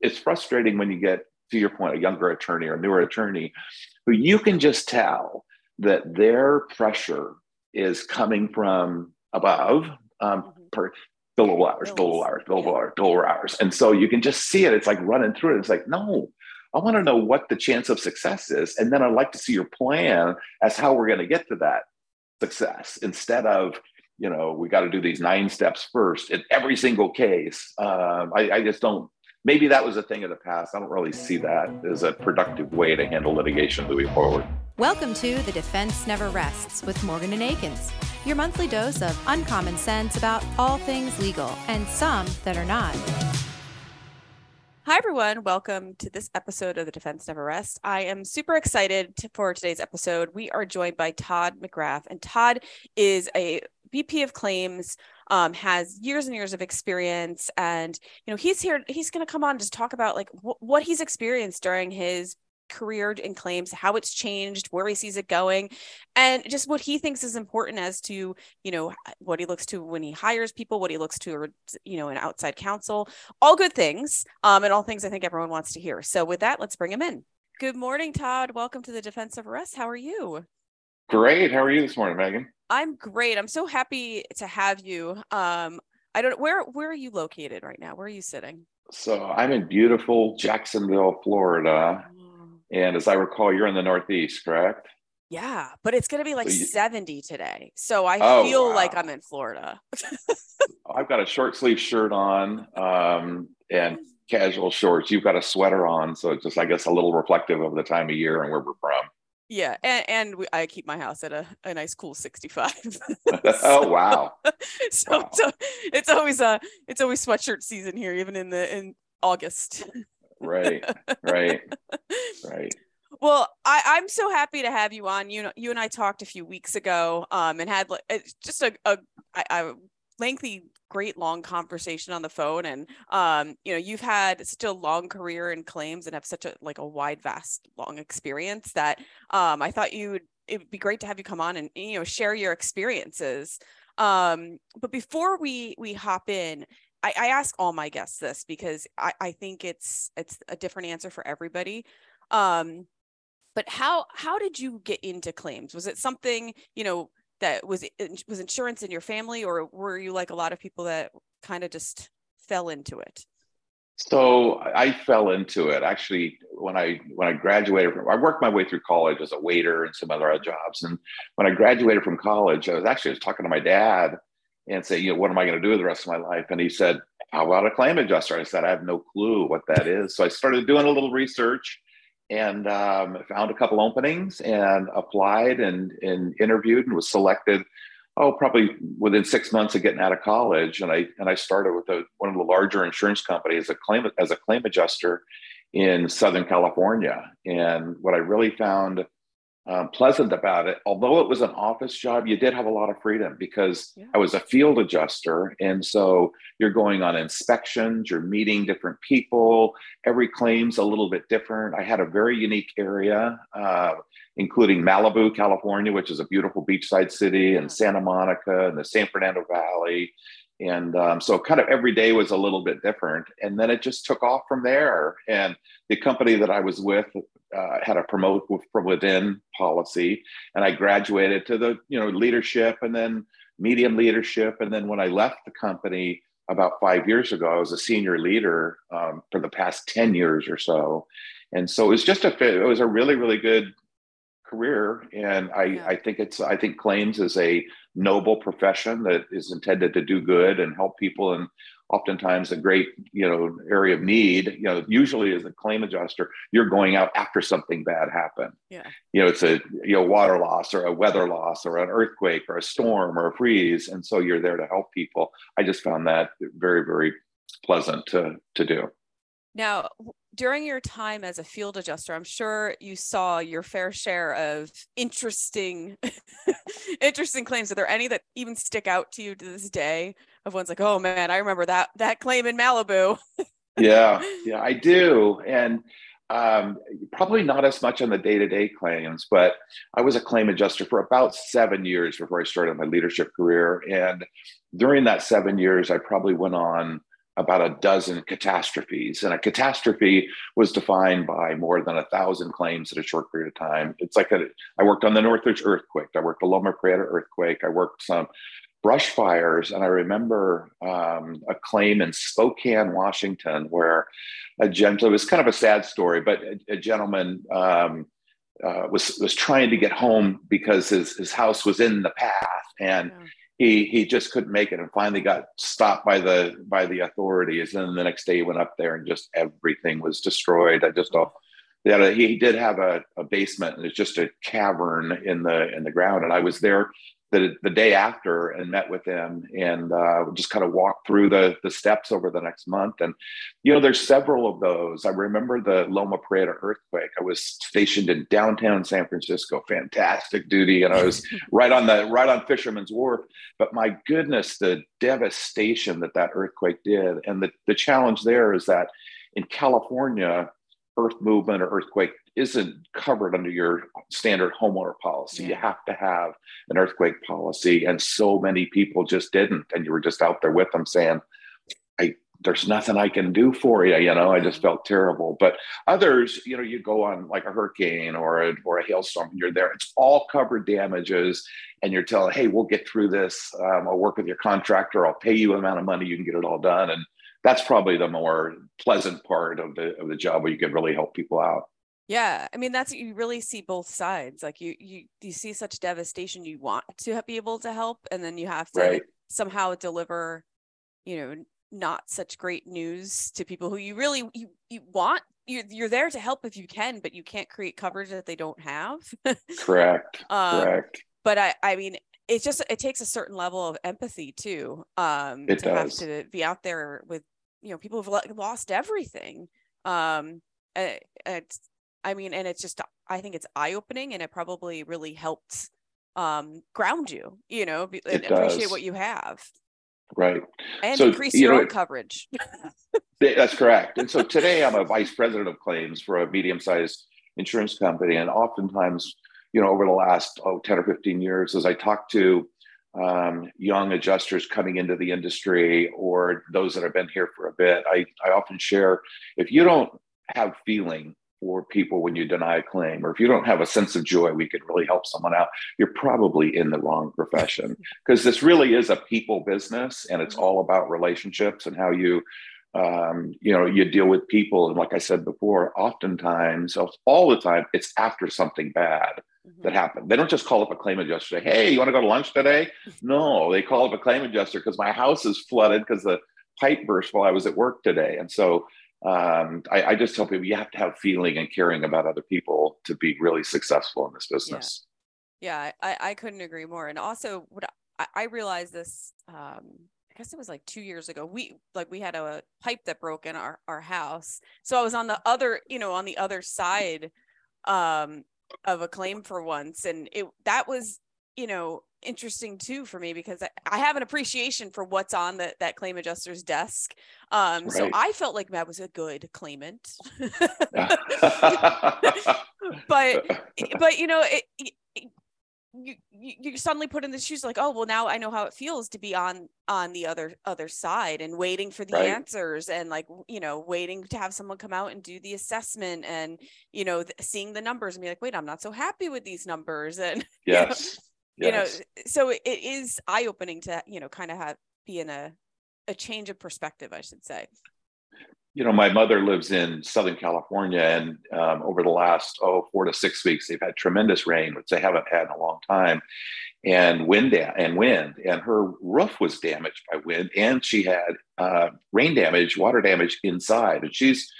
it's frustrating when you get to your point a younger attorney or newer attorney who you can just tell that their pressure is coming from above um, mm-hmm. per billable hours, billable hours, billable hours, billable hours. And so you can just see it. It's like running through it. It's like, no, I want to know what the chance of success is. And then I'd like to see your plan as how we're going to get to that success instead of, you know, we got to do these nine steps first in every single case. Um, I, I just don't maybe that was a thing of the past. I don't really see that as a productive way to handle litigation moving forward. Welcome to The Defense Never Rests with Morgan and Akins, your monthly dose of uncommon sense about all things legal and some that are not. Hi, everyone. Welcome to this episode of The Defense Never Rests. I am super excited to, for today's episode. We are joined by Todd McGrath, and Todd is a VP of Claims um, has years and years of experience and you know he's here he's going to come on to talk about like wh- what he's experienced during his career in claims how it's changed where he sees it going and just what he thinks is important as to you know what he looks to when he hires people what he looks to you know an outside counsel all good things um, and all things i think everyone wants to hear. So with that let's bring him in. Good morning todd. Welcome to the Defense Never Rests. How are you? Great. How are you this morning megan I'm great. I'm so happy to have you. Um, I don't where where are you located right now? Where are you sitting? So I'm in beautiful Jacksonville, Florida. Oh. And as I recall, you're in the Northeast, correct? Yeah, but it's going to be like so you, 70 today. So I oh, feel wow. like I'm in Florida. I've got a short sleeve shirt on um, and casual shorts. You've got a sweater on. So it's just, I guess, a little reflective of the time of year and where we're from. Yeah, and, and we, I keep my house at a, a nice cool 65. oh wow. so, wow. so it's always a it's always sweatshirt season here even in the in August. right. Right. Right. Well, I, I'm so happy to have you on. You know, you and I talked a few weeks ago, um, and had like just a, a, a lengthy great long conversation on the phone and um, you know you've had such a long career in claims and have such a like a wide vast long experience that um, i thought you would it would be great to have you come on and you know share your experiences. Um, but before we we hop in I, I ask all my guests this because I, I think it's it's a different answer for everybody. Um, but how how did you get into claims? Was it something you know that was was insurance in your family or were you like a lot of people that kind of just fell into it? So i fell into it. Actually when i when i graduated from i worked my way through college as a waiter and some other jobs. And when i graduated from college i was actually I was talking to my dad and say you know what am i going to do with the rest of my life? And he said how about a claim adjuster? I said i have no clue what that is. So i started doing a little research and um, found a couple openings and applied and, and interviewed and was selected oh probably within six months of getting out of college. And i and i started with a, one of the larger insurance companies as a claim as a claim adjuster in southern california. And what i really found um, pleasant about it. Although it was an office job, you did have a lot of freedom because yeah. I was a field adjuster. And so you're going on inspections, you're meeting different people. Every claim's a little bit different. I had a very unique area, uh, including Malibu, California, which is a beautiful beachside city, and Santa Monica and the San Fernando Valley. And um, so, kind of every day was a little bit different. And then it just took off from there. And the company that I was with uh, had a promote from within policy, and I graduated to the you know leadership and then medium leadership, and then when I left the company about five years ago, I was a senior leader um, for the past ten years or so, and so it was just a it was a really really good career, and I yeah. I think it's I think claims is a noble profession that is intended to do good and help people and oftentimes a great you know area of need you know usually as a claim adjuster you're going out after something bad happened. Yeah. You know it's a you know water loss or a weather loss or an earthquake or a storm or a freeze and so you're there to help people. I just found that very very pleasant to to do. Now during your time as a field adjuster i'm sure you saw your fair share of interesting interesting claims. Are there any that even stick out to you to this day everyone's like, oh man, I remember that that claim in Malibu. yeah, yeah, I do. And um, probably not as much on the day-to-day claims, but I was a claim adjuster for about seven years before I started my leadership career. And during that seven years, I probably went on about a dozen catastrophes. And a catastrophe was defined by more than a thousand claims in a short period of time. It's like a, I worked on the Northridge earthquake, I worked the Loma Prieta earthquake, I worked some brush fires. And I remember um, a claim in Spokane, Washington, where a gentleman, it was kind of a sad story, but a, a gentleman um, uh, was, was trying to get home because his, his house was in the path. And yeah he he just couldn't make it and finally got stopped by the by the authorities and the next day he went up there and just everything was destroyed i just all yeah he did have a, a basement and it's just a cavern in the in the ground and i was there the, the day after and met with him and uh, just kind of walked through the, the steps over the next month. And, you know, there's several of those. I remember the Loma Prieta earthquake. I was stationed in downtown San Francisco, fantastic duty. And I was right on the, right on Fisherman's Wharf. But my goodness, the devastation that that earthquake did. And the, the challenge there is that in California, earth movement or earthquake isn't covered under your standard homeowner policy. Yeah. You have to have an earthquake policy. And so many people just didn't. And you were just out there with them saying, I, there's nothing I can do for you. You know, I just felt terrible. But others, you know, you go on like a hurricane or a, or a hailstorm and you're there. It's all covered damages. And you're telling, hey, we'll get through this. Um, I'll work with your contractor. I'll pay you an amount of money. You can get it all done. And that's probably the more pleasant part of the of the job where you can really help people out. Yeah, I mean that's you really see both sides. Like you you you see such devastation, you want to be able to help, and then you have to right. somehow deliver, you know, not such great news to people who you really you you want. You're, you're there to help if you can, but you can't create coverage that they don't have. Correct. um, Correct. But I I mean it just it takes a certain level of empathy too um it to does. have to be out there with you know people have lost everything um it's I mean, and it's just, I think it's eye opening and it probably really helps um, ground you, you know, and appreciate what you have. Right. And so, increase your know, own coverage. that's correct. And so today I'm a vice president of claims for a medium sized insurance company. And oftentimes, you know, over the last oh, 10 or 15 years, as I talk to um, young adjusters coming into the industry or those that have been here for a bit, I, I often share if you don't have feeling for people when you deny a claim, or if you don't have a sense of joy, we could really help someone out. You're probably in the wrong profession because this really is a people business, and it's mm-hmm. all about relationships and how you, um, you know, you deal with people. And like I said before, oftentimes, all the time, it's after something bad mm-hmm. that happened. They don't just call up a claim adjuster. Say, hey, you want to go to lunch today? No, they call up a claim adjuster because my house is flooded because the pipe burst while I was at work today, and so um, I, I, just tell people you have to have feeling and caring about other people to be really successful in this business. Yeah, yeah I, I couldn't agree more. And also, what I, I realized this, um, I guess it was like two years ago. We like we had a pipe that broke in our our house, so I was on the other, you know, on the other side um, of a claim for once, and it that was, you know, interesting too for me because I, I have an appreciation for what's on the, that claim adjuster's desk. Um, right. So I felt like Matt was a good claimant. but but you know it, you, you suddenly put in the shoes like oh well now i know how it feels to be on on the other other side and waiting for the right. answers and like you know waiting to have someone come out and do the assessment and you know th- seeing the numbers and be like wait i'm not so happy with these numbers. And yes. you know so it is eye-opening to you know kind of have be in a a change of perspective i should say you know my mother lives in southern california and um, over the last oh four to six weeks they've had tremendous rain which they haven't had in a long time and wind da- and wind and her roof was damaged by wind and she had uh, rain damage water damage inside and she's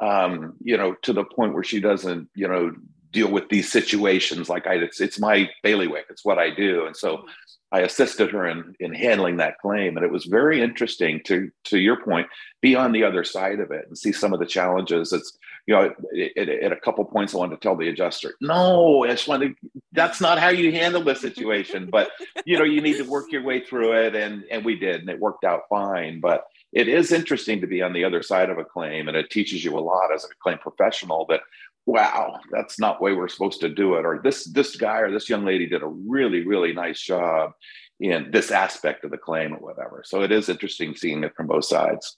um, you know to the point where she doesn't you know deal with these situations. Like I it's, it's my bailiwick. It's what I do. And so mm-hmm. I assisted her in in handling that claim. And it was very interesting to to your point be on the other side of it and see some of the challenges. It's you know at a couple points I wanted to tell the adjuster no I just wanted to, that's not how you handle the situation. But you know you need to work your way through it. And and we did and it worked out fine. But it is interesting to be on the other side of a claim. And it teaches you a lot as a claim professional that wow, that's not way we're supposed to do it. Or this this guy or this young lady did a really, really nice job in this aspect of the claim or whatever. So it is interesting seeing it from both sides.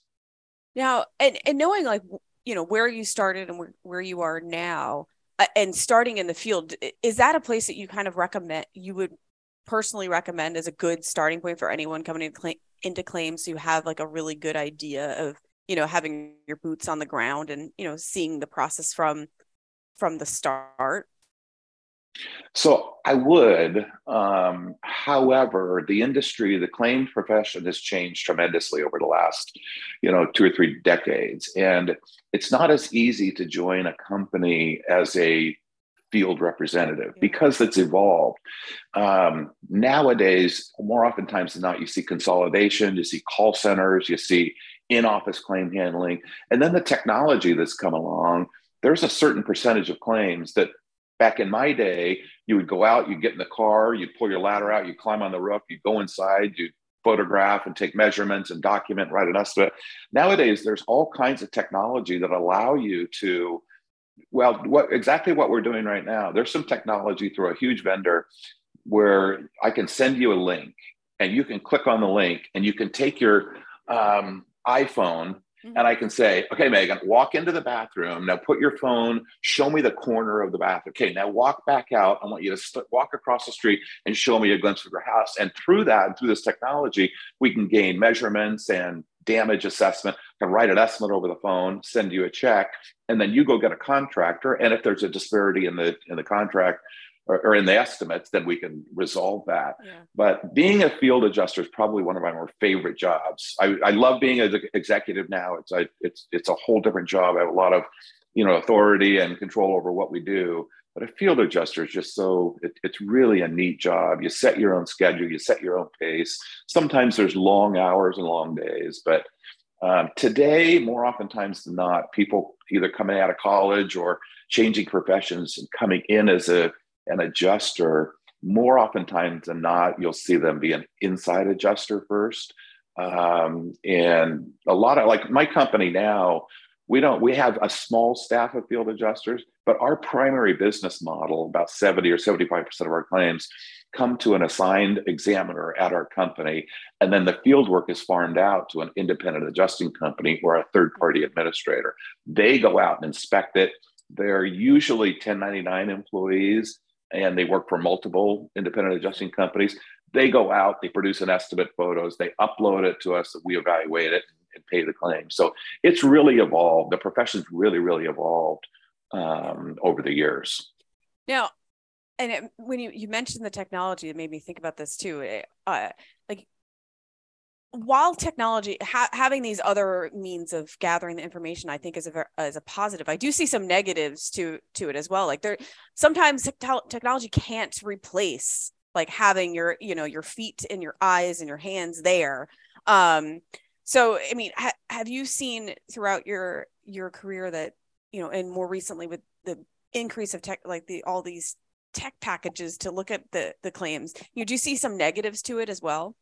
Now, and and knowing like you know where you started and where, where you are now, uh, and starting in the field, is that a place that you kind of recommend? You would personally recommend as a good starting point for anyone coming into, claim, into claims who have like a really good idea of you know having your boots on the ground and you know seeing the process from from the start so I would. Um, however, the industry, the claims profession has changed tremendously over the last, you know, two or three decades. And it's not as easy to join a company as a field representative because it's evolved. Um, nowadays, more oftentimes than not, you see consolidation, you see call centers, you see in office claim handling. And then the technology that's come along, there's a certain percentage of claims that back in my day, you would go out, you'd get in the car, you'd pull your ladder out, you'd climb on the roof, you'd go inside, you'd photograph and take measurements and document, write an estimate. Nowadays, there's all kinds of technology that allow you to, well, what exactly what we're doing right now. There's some technology through a huge vendor where I can send you a link and you can click on the link and you can take your um, iPhone And I can say, okay, Megan, walk into the bathroom. Now put your phone, show me the corner of the bathroom. Okay, now walk back out. I want you to st- walk across the street and show me a glimpse of your house. And through that, through this technology, we can gain measurements and damage assessment. I can write an estimate over the phone, send you a check, and then you go get a contractor. And if there's a disparity in the in the contract, or, or in the estimates, then we can resolve that. Yeah. But being a field adjuster is probably one of my more favorite jobs. I, I love being an executive now. It's I, it's it's a whole different job. I have a lot of you know authority and control over what we do. But a field adjuster is just so it, it's really a neat job. You set your own schedule, you set your own pace. Sometimes there's long hours and long days, but um, today, more oftentimes than not, people either coming out of college or changing professions and coming in as a an adjuster, more oftentimes than not, you'll see them be an inside adjuster first. Um, and a lot of like my company now, we don't we have a small staff of field adjusters, but our primary business model, about 70 or 75% of our claims come to an assigned examiner at our company. And then the field work is farmed out to an independent adjusting company or a third party administrator. They go out and inspect it. They're usually 1099 employees and they work for multiple independent adjusting companies. They go out, they produce an estimate photos, they upload it to us, we evaluate it and pay the claim. So it's really evolved. The profession's really, really evolved um, over the years. Now, and it, when you, you mentioned the technology, it made me think about this too. Uh, while technology ha- having these other means of gathering the information i think is a is a positive. I do see some negatives to to it as well like there sometimes te- technology can't replace like having your you know your feet and your eyes and your hands there. Um so i mean ha- have you seen throughout your your career that you know and more recently with the increase of tech like the all these tech packages to look at the the claims you do see some negatives to it as well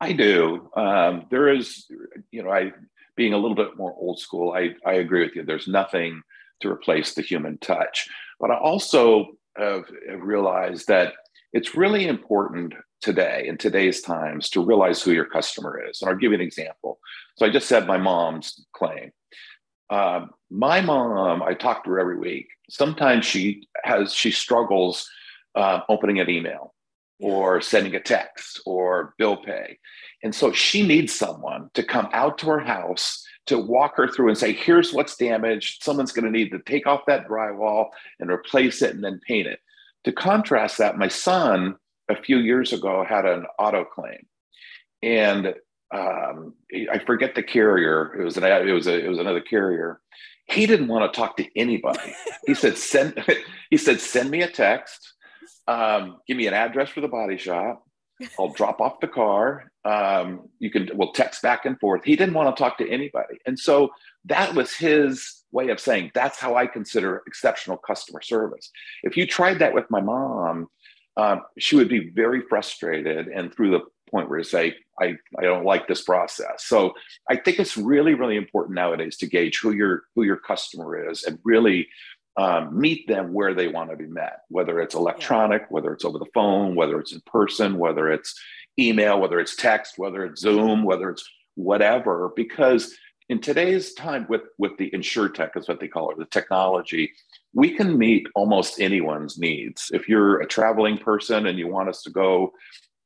I do. Um, there is, you know, I being a little bit more old school. I I agree with you. There's nothing to replace the human touch, but I also have, have realized that it's really important today in today's times to realize who your customer is. And I'll give you an example. So I just said my mom's claim. Uh, my mom, I talk to her every week. Sometimes she has she struggles uh, opening an email or sending a text or bill pay. And so she needs someone to come out to her house to walk her through and say, here's what's damaged. Someone's going to need to take off that drywall and replace it and then paint it. To contrast that, my son a few years ago had an auto claim. And um, I forget the carrier. It was an it was a it was another carrier. He didn't want to talk to anybody. he said send he said send me a text um, give me an address for the body shop. I'll drop off the car. Um, you can we'll text back and forth. He didn't want to talk to anybody, and so that was his way of saying that's how I consider exceptional customer service. If you tried that with my mom, um, she would be very frustrated and through the point where you say, I, I don't like this process. So I think it's really, really important nowadays to gauge who your who your customer is and really um, meet them where they want to be met, whether it's electronic, yeah. whether it's over the phone, whether it's in person, whether it's email, whether it's text, whether it's Zoom, whether it's whatever, because in today's time with with the insure tech is what they call it the technology we can meet almost anyone's needs. If you're a traveling person and you want us to go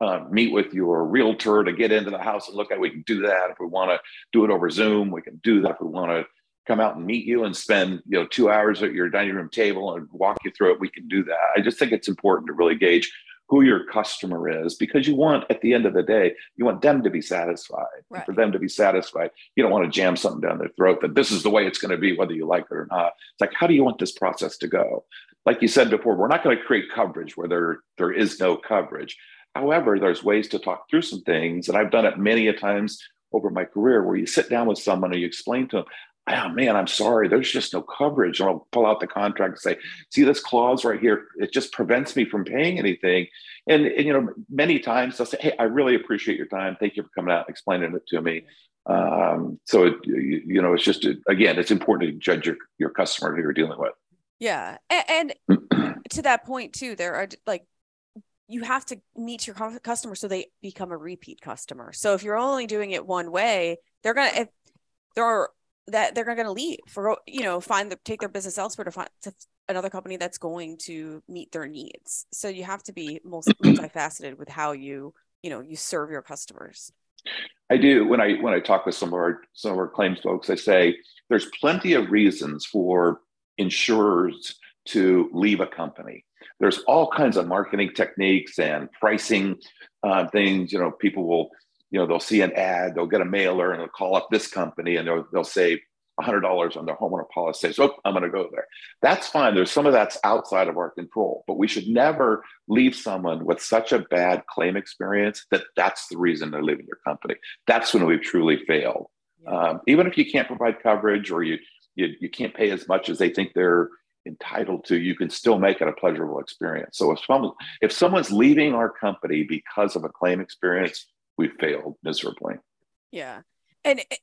uh, meet with your realtor to get into the house and look at it, we can do that. If we want to do it over zoom we can do that. If we want to come out and meet you and spend you know two hours at your dining room table and walk you through it we can do that. I just think it's important to really gauge who your customer is because you want at the end of the day you want them to be satisfied. Right. for them to be satisfied you don't want to jam something down their throat that this is the way it's going to be whether you like it or not. It's like how do you want this process to go? Like you said before we're not going to create coverage where there there is no coverage. However there's ways to talk through some things and i've done it many a times over my career where you sit down with someone and you explain to them oh man, I'm sorry, there's just no coverage. And I'll pull out the contract and say, see this clause right here, it just prevents me from paying anything. And, and you know, many times they'll say, hey, I really appreciate your time. Thank you for coming out and explaining it to me. Um, so, it, you, you, know, it's just, again, it's important to judge your, your customer who you're dealing with. Yeah. And, and to that point too, there are like, you have to meet your customer so they become a repeat customer. So if you're only doing it one way, they're going to, if there are that they're going to leave for you know find the take their business elsewhere to find to another company that's going to meet their needs. So you have to be most multifaceted with how you you know you serve your customers. I do. When i when i talk with some of our some of our claims folks i say there's plenty of reasons for insurers to leave a company. There's all kinds of marketing techniques and pricing uh, things you know people will you know, they'll see an ad, they'll get a mailer, and they'll call up this company, and they'll they'll save hundred dollars on their homeowner policy. So oh, I'm going to go there. That's fine. There's some of that's outside of our control, but we should never leave someone with such a bad claim experience that that's the reason they're leaving your company. That's when we've truly failed. Yeah. Um, even if you can't provide coverage or you, you you can't pay as much as they think they're entitled to, you can still make it a pleasurable experience. So if someone if someone's leaving our company because of a claim experience, we failed miserably. Yeah, and it,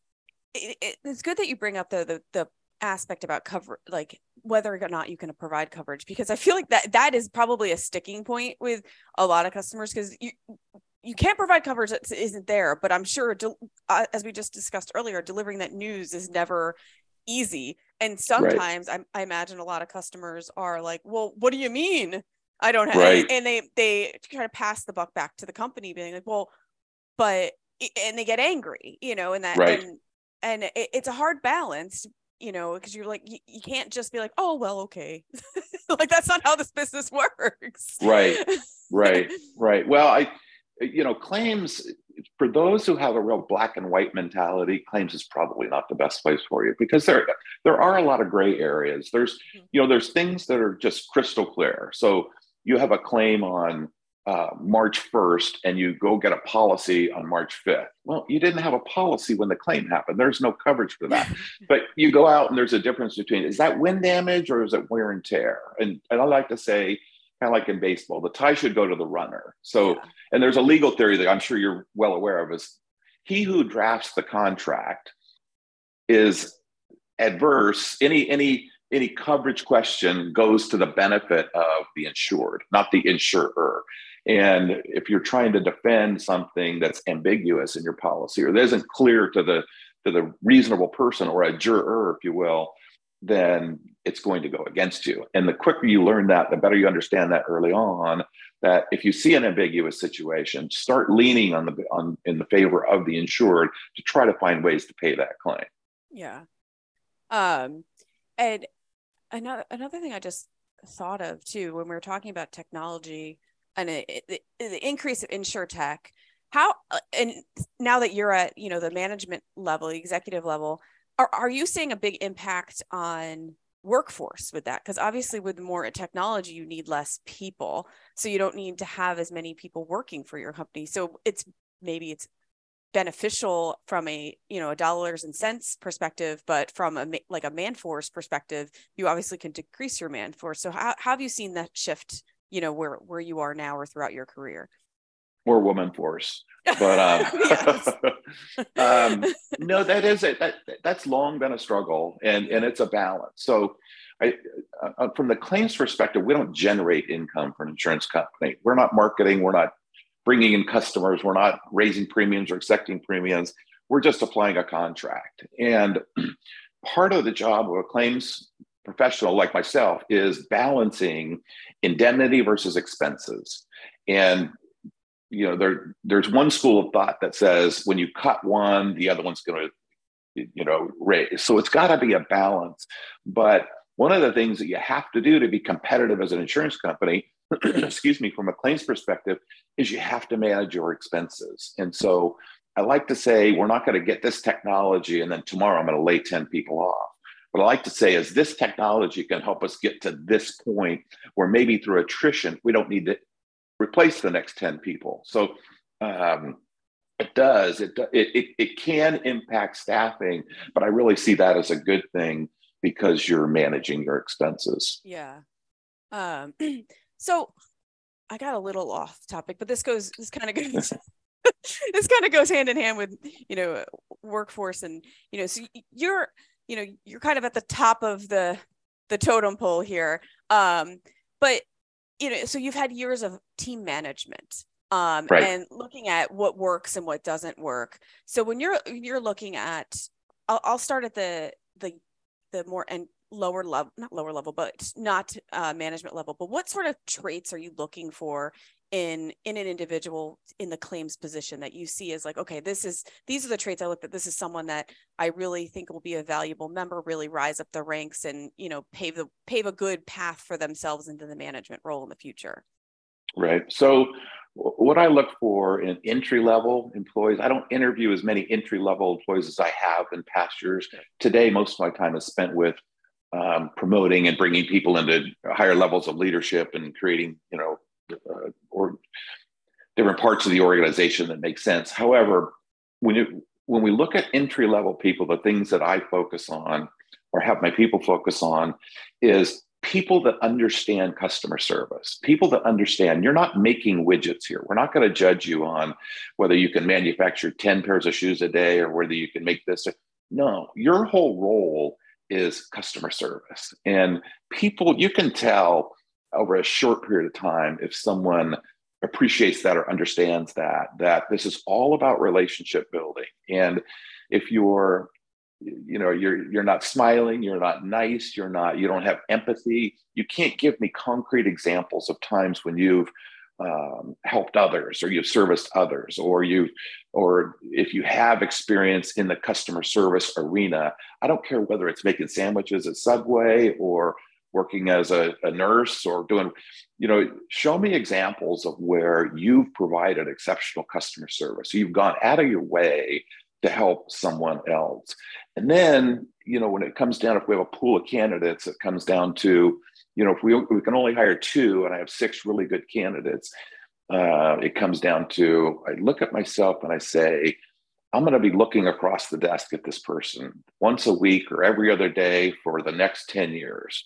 it, it's good that you bring up the the, the aspect about cover like whether or not you can provide coverage because i feel like that that is probably a sticking point with a lot of customers because you you can't provide coverage that isn't there but i'm sure uh, as we just discussed earlier delivering that news is never easy and sometimes right. I, I, imagine a lot of customers are like well what do you mean i don't have right. and they they try to pass the buck back to the company being like well but and they get angry you know and that right. and, and it, it's a hard balance you know because you're like you, you, can't just be like oh well okay. Like that's not how this business works. Right. Right. Right. Well i you know claims for those who have a real black and white mentality claims is probably not the best place for you because there there are a lot of gray areas. There's mm-hmm. you know there's things that are just crystal clear. So you have a claim on uh, March 1st and you go get a policy on March 5th. Well, you didn't have a policy when the claim happened. There's no coverage for that. but you go out and there's a difference between is that wind damage or is it wear and tear? And, and I like to say, kind of like in baseball, the tie should go to the runner. So, yeah. and there's a legal theory that I'm sure you're well aware of is he who drafts the contract is adverse. Any, any, any coverage question goes to the benefit of the insured, not the insurer. And if you're trying to defend something that's ambiguous in your policy or that isn't clear to the to the reasonable person or a juror, if you will, then it's going to go against you. And the quicker you learn that, the better you understand that early on. That if you see an ambiguous situation, start leaning on the on in the favor of the insured to try to find ways to pay that claim. Yeah. Um, and another another thing I just thought of too when we were talking about technology and a, the, the increase of insure tech how uh, and now that you're at you know the management level the executive level are, are you seeing a big impact on workforce with that? Because obviously with more technology you need less people so you don't need to have as many people working for your company. So it's maybe it's beneficial from a you know a dollars and cents perspective but from a like a man force perspective you obviously can decrease your man force. So how, how have you seen that shift you know where where you are now or throughout your career. Or woman force but um, um, no that is it that that's long been a struggle and and it's a balance. So I, uh, uh, from the claims perspective we don't generate income for an insurance company. We're not marketing we're not bringing in customers we're not raising premiums or accepting premiums. We're just applying a contract. And part of the job of a claims professional like myself is balancing indemnity versus expenses. And you know, there there's one school of thought that says when you cut one, the other one's going to, you know, raise. So it's got to be a balance. But one of the things that you have to do to be competitive as an insurance company, excuse me, from a claims perspective, is you have to manage your expenses. And so I like to say we're not going to get this technology and then tomorrow I'm going to lay 10 people off. What I like to say is this technology can help us get to this point where maybe through attrition, we don't need to replace the next 10 people. So um, it does, it, it, it, it can impact staffing, but I really see that as a good thing because you're managing your expenses. Yeah. Um, so I got a little off topic, but this goes, this kind of goes. this kind of goes hand in hand with you know workforce and you know so you're you know you're kind of at the top of the the totem pole here um but you know so you've had years of team management um right. and looking at what works and what doesn't work so when you're you're looking at I'll, I'll start at the the the more and lower level not lower level but not uh, management level but what sort of traits are you looking for in in an individual in the claims position that you see is like okay this is these are the traits i look at. This is someone that i really think will be a valuable member really rise up the ranks and you know pave the pave a good path for themselves into the management role in the future. Right. So what i look for in entry level employees i don't interview as many entry level employees as i have in past years. Today most of my time is spent with um, promoting and bringing people into higher levels of leadership and creating you know uh, or different parts of the organization that make sense. However, when you when we look at entry level people, the things that I focus on or have my people focus on is people that understand customer service, people that understand you're not making widgets here. We're not going to judge you on whether you can manufacture 10 pairs of shoes a day or whether you can make this. No, your whole role is customer service. And people, you can tell over a short period of time if someone appreciates that or understands that that this is all about relationship building. And if you're you know you're you're not smiling you're not nice you're not you don't have empathy you can't give me concrete examples of times when you've um, helped others or you've serviced others or you or if you have experience in the customer service arena i don't care whether it's making sandwiches at subway or working as a, a, nurse or doing, you know, show me examples of where you've provided exceptional customer service. You've gone out of your way to help someone else. And then, you know, when it comes down, if we have a pool of candidates, it comes down to, you know, if we, we can only hire two and I have six really good candidates, uh, it comes down to I look at myself and I say, I'm going to be looking across the desk at this person once a week or every other day for the next 10 years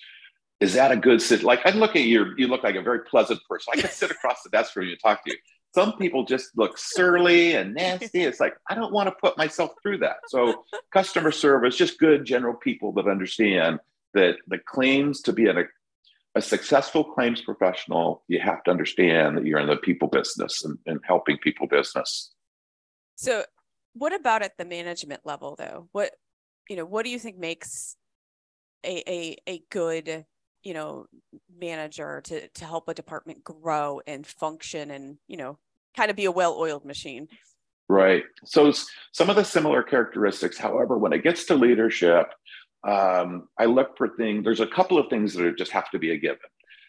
is that a good sit? Like I look at you, you look like a very pleasant person. I could sit across the desk from you and talk to you. Some people just look surly and nasty. It's like I don't want to put myself through that. So customer service, just good general people that understand that the claims to be a, a successful claims professional, you have to understand that you're in the people business and, and helping people business. So what about at the management level though? What you know, what do you think makes a a, a good you know manager to to help a department grow and function and you know kind of be a well-oiled machine. Right. So some of the similar characteristics however when it gets to leadership um, i look for things there's a couple of things that just have to be a given.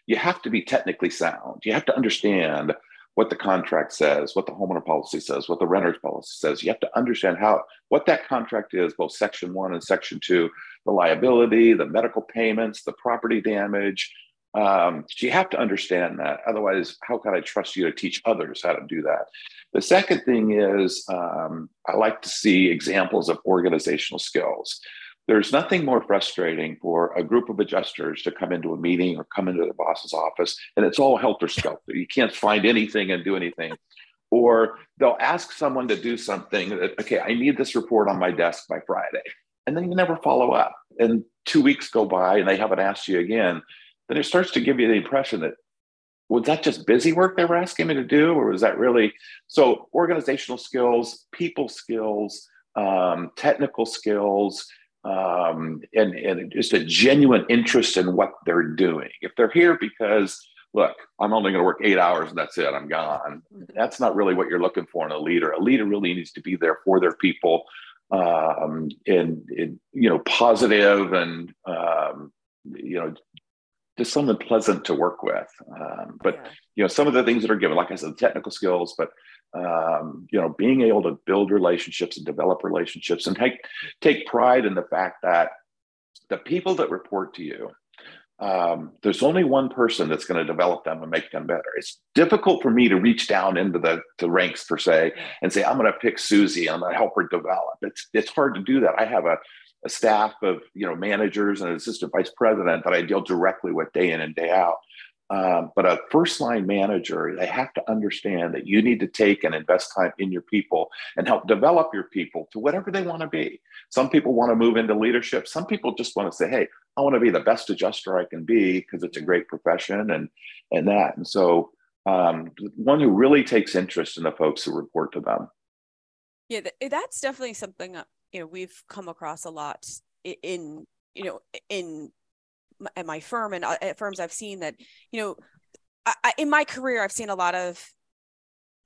You have to be technically sound. You have to understand what the contract says, what the homeowner policy says, what the renter's policy says. You have to understand how what that contract is, both section one and section two, the liability, the medical payments, the property damage. Um, so you have to understand that. Otherwise, how can I trust you to teach others how to do that? The second thing is um, I like to see examples of organizational skills. There's nothing more frustrating for a group of adjusters to come into a meeting or come into the boss's office and it's all helter skelter. You can't find anything and do anything. Or they'll ask someone to do something that, okay, I need this report on my desk by Friday. And then you never follow up. And two weeks go by and they haven't asked you again. Then it starts to give you the impression that, was that just busy work they were asking me to do? Or was that really? So, organizational skills, people skills, um, technical skills, um, and, and just a genuine interest in what they're doing. If they're here because, look, I'm only going to work eight hours and that's it, I'm gone. That's not really what you're looking for in a leader. A leader really needs to be there for their people um, and, and, you know, positive and, um, you know, just something pleasant to work with. Um, but, yeah. you know, some of the things that are given, like I said, technical skills, but um, you know, being able to build relationships and develop relationships and take take pride in the fact that the people that report to you, um, there's only one person that's going to develop them and make them better. It's difficult for me to reach down into the, the ranks per se and say, I'm going to pick Susie, I'm going to help her develop. It's it's hard to do that. I have a, a staff of you know managers and an assistant vice president that I deal directly with day in and day out. Um, but a first line manager, they have to understand that you need to take and invest time in your people and help develop your people to whatever they want to be. Some people want to move into leadership. Some people just want to say, hey, I want to be the best adjuster I can be because it's a great profession and and that. And so um, one who really takes interest in the folks who report to them. Yeah, that's definitely something uh, you know we've come across a lot in you know in at my firm and uh, at firms I've seen that, you know, I, in my career, I've seen a lot of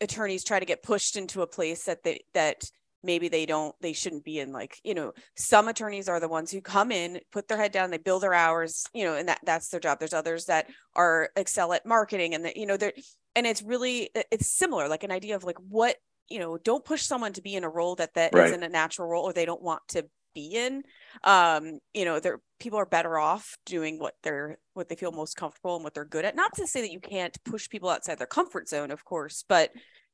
attorneys try to get pushed into a place that they, that maybe they don't, they shouldn't be in like, you know, some attorneys are the ones who come in, put their head down, they bill their hours, you know, and that that's their job. There's others that are excel at marketing and that, you know, they're, and it's really, it's similar, like an idea of like what, you know, don't push someone to be in a role that that right. not a natural role or they don't want to be in um you know people are better off doing what they're what they feel most comfortable and what they're good at. Not to say that you can't push people outside their comfort zone of course but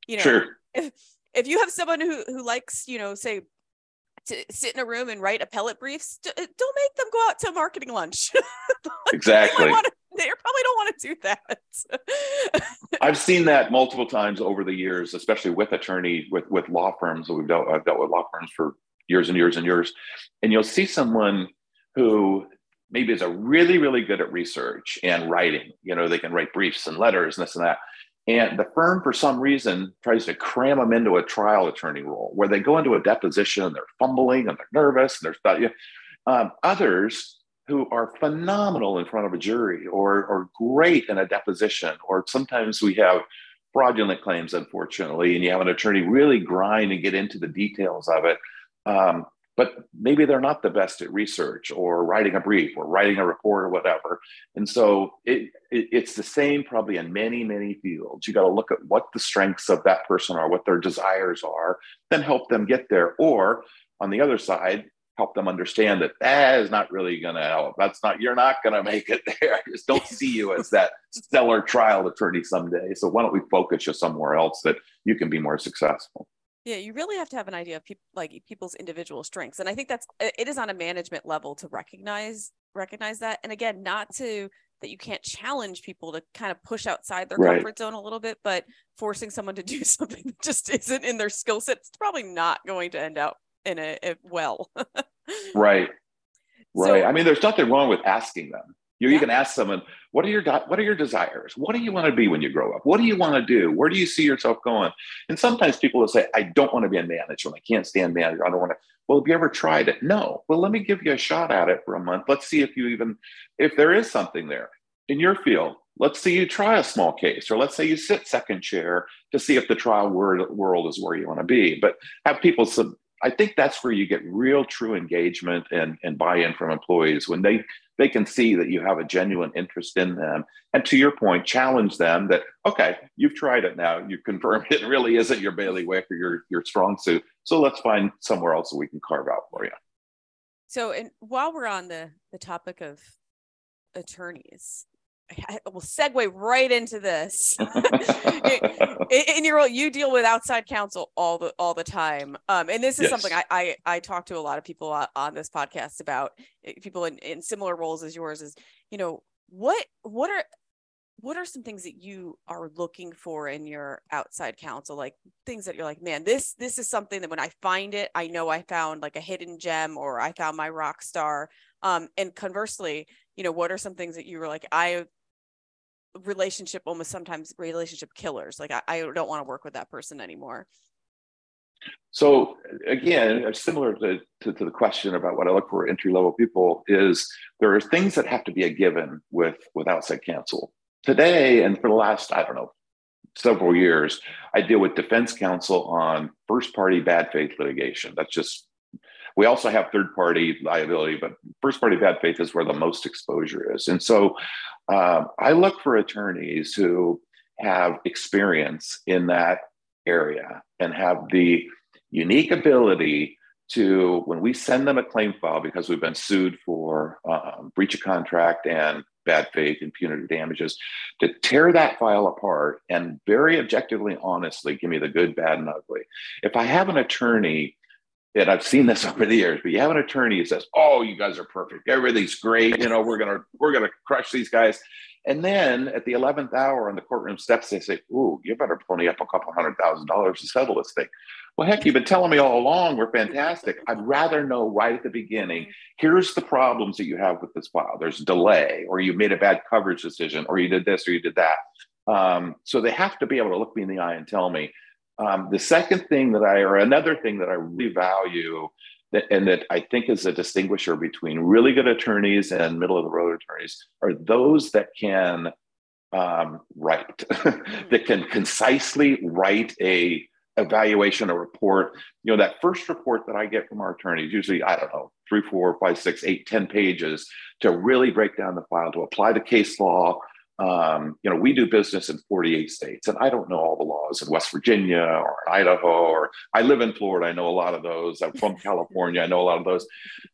you know sure. if if you have someone who who likes you know say to sit in a room and write appellate briefs don't make them go out to a marketing lunch. Exactly. they, they probably don't want to do that. I've seen that multiple times over the years especially with attorney with with law firms we've dealt i've dealt with law firms for years and years and years. And you'll see someone who maybe is a really, really good at research and writing. You know, they can write briefs and letters and this and that. And the firm, for some reason, tries to cram them into a trial attorney role where they go into a deposition and they're fumbling and they're nervous and they're you um, others who are phenomenal in front of a jury or, or great in a deposition. Or sometimes we have fraudulent claims, unfortunately, and you have an attorney really grind and get into the details of it. Um, but maybe they're not the best at research or writing a brief or writing a report or whatever. And so it, it, it's the same probably in many, many fields. You got to look at what the strengths of that person are, what their desires are, then help them get there. Or on the other side, help them understand that that is not really going to help. That's not, you're not going to make it there. I just don't see you as that stellar trial attorney someday. So why don't we focus you somewhere else that you can be more successful? Yeah, you really have to have an idea of people like people's individual strengths. And I think that's it is on a management level to recognize recognize that. And again, not to that you can't challenge people to kind of push outside their right. comfort zone a little bit, but forcing someone to do something that just isn't in their skill set, it's probably not going to end up in a, a well. right. Right. So, I mean, there's nothing wrong with asking them. You, yeah. you can ask someone, what are your what are your desires? What do you want to be when you grow up? What do you want to do? Where do you see yourself going? And sometimes people will say, I don't want to be a manager. I can't stand manager. I don't want to. Well, have you ever tried it? No. Well, let me give you a shot at it for a month. Let's see if you even if there is something there in your field. Let's say you try a small case, or let's say you sit second chair to see if the trial world is where you want to be. But have people sub, I think that's where you get real true engagement and, and buy-in from employees when they they can see that you have a genuine interest in them. And to your point, challenge them that, okay, you've tried it now. You've confirmed it really isn't your bailiwick or your, your strong suit. So let's find somewhere else that we can carve out for you. So, and while we're on the, the topic of attorneys, I will segue right into this. in, your role, you deal with outside counsel all the all the time, um, and this is yes. something I, I, I talk to a lot of people on this podcast about. Eh, people in, in similar roles as yours is, you know, what what are what are some things that you are looking for in your outside counsel like things that you're like man this this is something that when i find it i know i found like a hidden gem or i found my rock star um and conversely you know what are some things that you were like i relationship almost sometimes relationship killers like i, I don't want to work with that person anymore So again, similar to, to, to, the question about what I look for entry level people is there are things that have to be a given with with outside counsel. Today and for the last, I don't know, several years, I deal with defense counsel on first party bad faith litigation. That's just we also have third party liability, but first party bad faith is where the most exposure is. And so uh, I look for attorneys who have experience in that area and have the unique ability to, when we send them a claim file because we've been sued for um, breach of contract and bad faith and punitive damages, to tear that file apart and very objectively, honestly give me the good, bad, and ugly. If I have an attorney and I've seen this over the years, but you have an attorney who says, "Oh, you guys are perfect. Everything's great. You know, we're gonna we're gonna crush these guys." And then at the eleventh hour on the courtroom steps, they say, "Ooh, you better pony up a couple hundred thousand dollars to settle this thing." Well, heck, you've been telling me all along we're fantastic. I'd rather know right at the beginning. Here's the problems that you have with this file. There's delay, or you made a bad coverage decision, or you did this, or you did that. Um, so they have to be able to look me in the eye and tell me, um, the second thing that I, or another thing that I really value, that, and that I think is a distinguisher between really good attorneys and middle of the road attorneys, are those that can um, write, that can concisely write a evaluation, a report. You know, that first report that I get from our attorneys, usually I don't know, three, four, five, six, eight, ten pages to really break down the file, to apply the case law, um, you know, we do business in 48 states, and I don't know all the laws in West Virginia or in Idaho, or I live in Florida. I know a lot of those. I'm from California. I know a lot of those.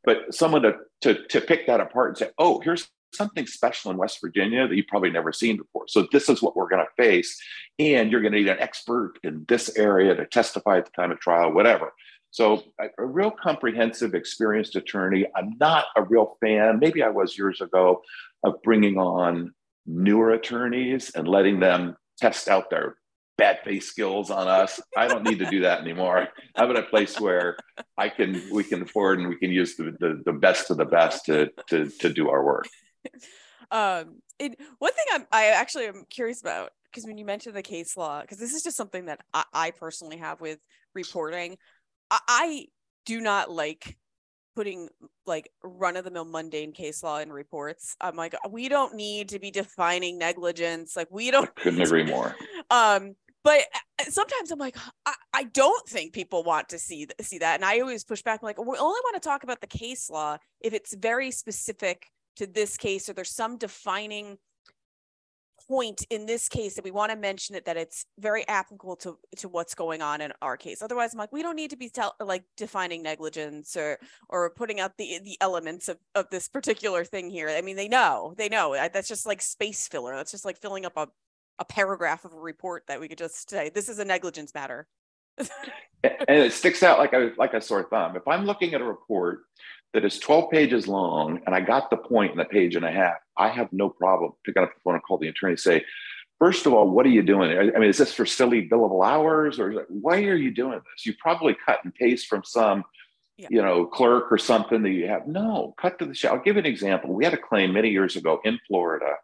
But someone to, to, to pick that apart and say, oh, here's something special in West Virginia that you've probably never seen before. So this is what we're going to face. And you're going to need an expert in this area to testify at the time of trial, whatever. So a, a, real comprehensive, experienced attorney. I'm not a real fan. Maybe I was years ago of bringing on newer attorneys and letting them test out their bad faith skills on us. I don't need to do that anymore. I'm in a place where I can we can afford and we can use the the, the best of the best to to to do our work. Um, it, one thing I'm I actually am curious about because when you mentioned the case law, because this is just something that I, I personally have with reporting, I, I do not like putting like run of the mill mundane case law in reports. I'm like, we don't need to be defining negligence. Like we don't couldn't agree more. Um, but uh, sometimes I'm like, I, I don't think people want to see see that, and I always push back. I'm like, we only want to talk about the case law if it's very specific to this case, or there's some defining point in this case that we want to mention it that it's very applicable to to what's going on in our case. Otherwise i'm like we don't need to be tell, like defining negligence or or putting out the the elements of, of this particular thing here. I mean they know they know. That's just like space filler. That's just like filling up a, a paragraph of a report that we could just say this is a negligence matter. And it sticks out like a like a sore thumb. If i'm looking at a report that is 12 pages long and I got the point in a page and a half, I have no problem picking up the phone and call the attorney and say, first of all, what are you doing? I mean, is this for silly billable hours or why are you doing this? You probably cut and paste from some, yeah. you know, clerk or something that you have. No, cut to the show. I'll give you an example. We had a claim many years ago in Florida.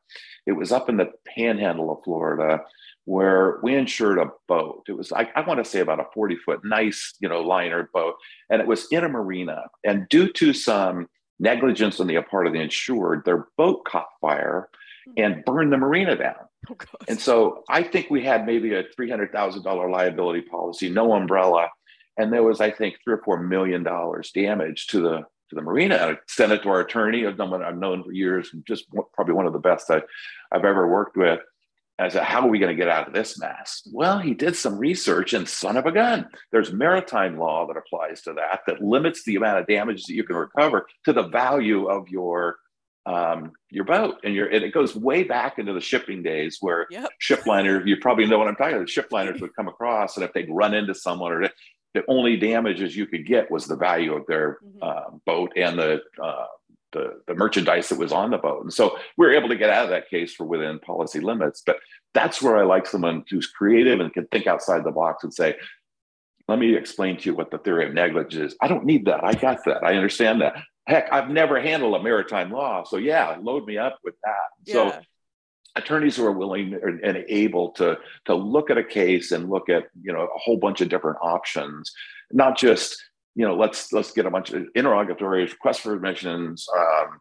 It was up in the panhandle of Florida where we insured a boat. It was, I, I want to say, about a 40 foot nice, you know, liner boat. And it was in a marina. And due to some negligence on the part of the insured, their boat caught fire hmm. and burned the marina down. Oh, and so I think we had maybe a $300,000 liability policy, no umbrella. And there was, I think, three or four million dollars damage to the to the marina. I sent it to our attorney, someone I've known for years, and just probably one of the best I, I've ever worked with. I said, how are we going to get out of this mess? Well, he did some research and son of a gun, there's maritime law that applies to that that limits the amount of damage that you can recover to the value of your um, your boat. And your and it goes way back into the shipping days where yep. shipliners, you probably know what I'm talking about. Shipliners would come across, and if they'd run into someone or the only damages you could get was the value of their mm-hmm. uh, boat and the uh, the, the merchandise that was on the boat. And so we were able to get out of that case for within policy limits. But that's where I like someone who's creative and can think outside the box and say, let me explain to you what the theory of negligence is. I don't need that. I got that. I understand that. Heck, I've never handled a maritime law. So yeah, load me up with that. Yeah. So attorneys who are willing and able to to look at a case and look at you know a whole bunch of different options not just you know let's let's get a bunch of interrogatories requests for admissions um,